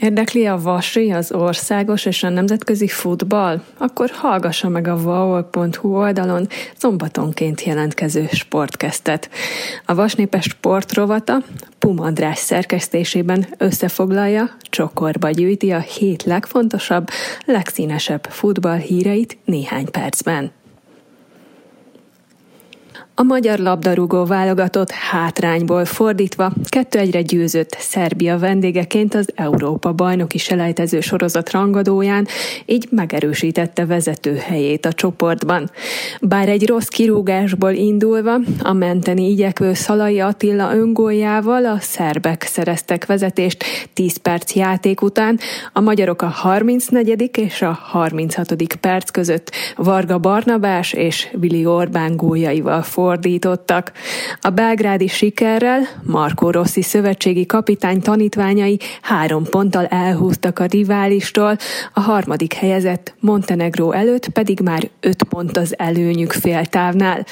Érdekli a vasi, az országos és a nemzetközi futball? Akkor hallgassa meg a vaol.hu oldalon szombatonként jelentkező sportkesztet. A Vasnépes sportrovata Pum András szerkesztésében összefoglalja, csokorba gyűjti a hét legfontosabb, legszínesebb futball híreit néhány percben. A magyar labdarúgó válogatott hátrányból fordítva 2-1-re győzött Szerbia vendégeként az Európa bajnoki selejtező sorozat rangadóján, így megerősítette vezető helyét a csoportban. Bár egy rossz kirúgásból indulva, a menteni igyekvő Szalai Attila öngóljával a szerbek szereztek vezetést 10 perc játék után, a magyarok a 34. és a 36. perc között Varga Barnabás és Vili Orbán góljaival fordítva fordítottak. A belgrádi sikerrel Marco Rossi szövetségi kapitány tanítványai három ponttal elhúztak a riválistól, a harmadik helyezett Montenegró előtt pedig már öt pont az előnyük féltávnál.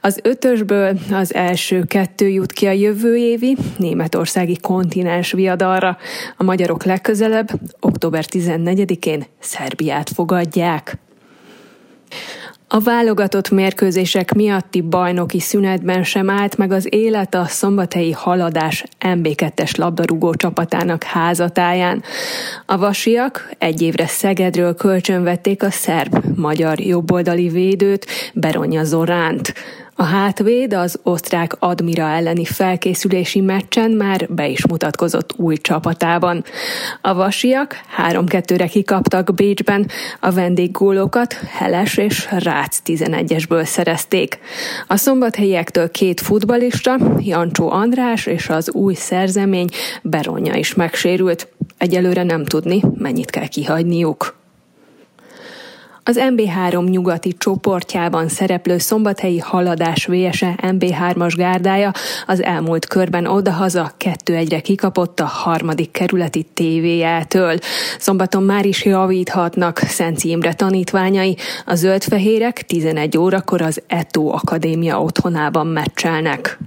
Az ötösből az első kettő jut ki a jövő évi németországi kontinens viadalra. A magyarok legközelebb október 14-én Szerbiát fogadják. A válogatott mérkőzések miatti bajnoki szünetben sem állt meg az élet a szombathelyi haladás MB2-es labdarúgó csapatának házatáján. A vasiak egy évre Szegedről kölcsönvették a szerb-magyar jobboldali védőt, Beronya Zoránt. A hátvéd az osztrák Admira elleni felkészülési meccsen már be is mutatkozott új csapatában. A vasiak 3-2-re kikaptak Bécsben, a vendéggólokat Heles és Rác 11-esből szerezték. A szombathelyiektől két futbalista, Jancsó András és az új szerzemény Beronya is megsérült. Egyelőre nem tudni, mennyit kell kihagyniuk. Az MB3 nyugati csoportjában szereplő szombathelyi haladás VSE MB3-as gárdája az elmúlt körben odahaza 2-1-re kikapott a harmadik kerületi tévéjátől. Szombaton már is javíthatnak Szenci Imre tanítványai, a zöldfehérek 11 órakor az Eto Akadémia otthonában meccselnek.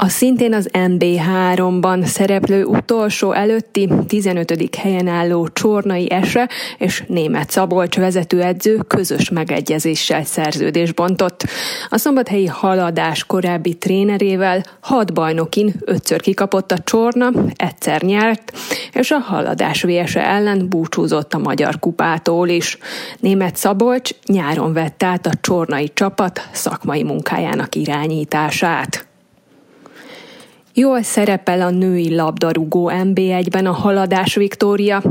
A szintén az MB3-ban szereplő utolsó előtti 15. helyen álló Csornai Ese és német Szabolcs vezetőedző közös megegyezéssel szerződés bontott. A szombathelyi haladás korábbi trénerével hat bajnokin ötször kikapott a Csorna, egyszer nyert, és a haladás vése ellen búcsúzott a magyar kupától is. Német Szabolcs nyáron vette át a csornai csapat szakmai munkájának irányítását. Jól szerepel a női labdarúgó NB1-ben a Haladás Viktória,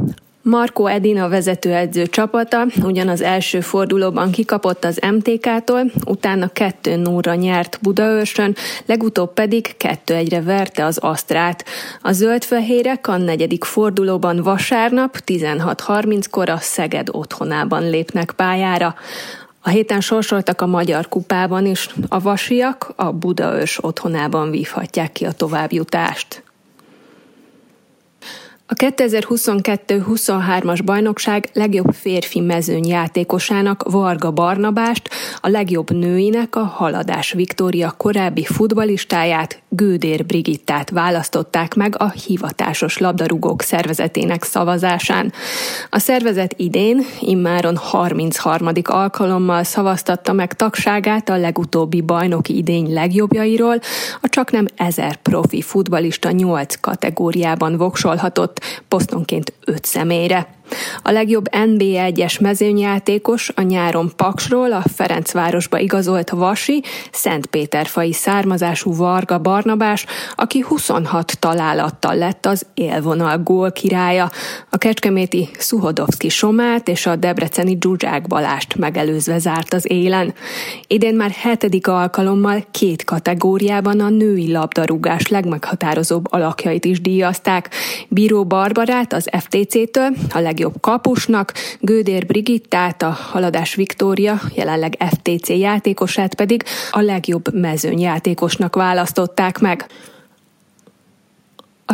Marco Edina vezetőedző csapata ugyanaz első fordulóban kikapott az MTK-tól, utána 2 0 nyert Budaörsön, legutóbb pedig 2-1-re verte az Asztrát. A zöldfehérek a negyedik fordulóban vasárnap 16.30-kor a Szeged otthonában lépnek pályára. A héten sorsoltak a Magyar Kupában is, a vasiak a Budaörs otthonában vívhatják ki a továbbjutást. A 2022-23-as bajnokság legjobb férfi mezőny játékosának Varga Barnabást, a legjobb nőinek a Haladás Viktória korábbi futbalistáját, Gődér Brigittát választották meg a hivatásos labdarúgók szervezetének szavazásán. A szervezet idén immáron 33. alkalommal szavaztatta meg tagságát a legutóbbi bajnoki idény legjobbjairól, a csaknem ezer profi futbalista 8 kategóriában voksolhatott, posztonként öt személyre. A legjobb NB1-es mezőnyjátékos a nyáron Paksról a Ferencvárosba igazolt Vasi, Szentpéterfai származású Varga Barnabás, aki 26 találattal lett az élvonal gól királya. A kecskeméti Szuhodovszki Somát és a debreceni Dzsuzsák Balást megelőzve zárt az élen. Idén már hetedik alkalommal két kategóriában a női labdarúgás legmeghatározóbb alakjait is díjazták. Bíró Barbarát az FTC-től, a leg legjobb kapusnak, Gődér Brigittát, a Haladás Viktória, jelenleg FTC játékosát pedig a legjobb mezőnyjátékosnak választották meg.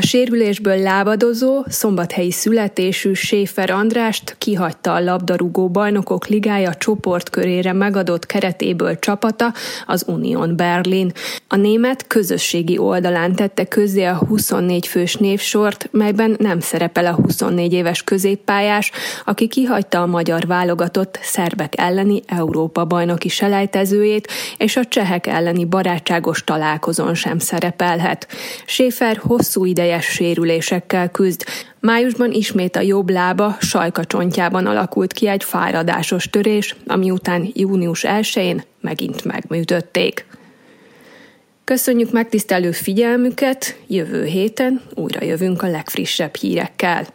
Sérülésből lábadozó, szombathelyi születésű Séfer Andrást kihagyta a labdarúgó bajnokok ligája csoportkörére megadott keretéből csapata, az Union Berlin. A német közösségi oldalán tette közzé a 24 fős névsort, melyben nem szerepel a 24 éves középpályás, aki kihagyta a magyar válogatott szerbek elleni Európa bajnoki selejtezőjét, és a csehek elleni barátságos találkozón sem szerepelhet. Séfer hosszú ide idejes sérülésekkel küzd. Májusban ismét a jobb lába sajkacsontjában alakult ki egy fáradásos törés, ami után június 1-én megint megműtötték. Köszönjük megtisztelő figyelmüket, jövő héten újra jövünk a legfrissebb hírekkel.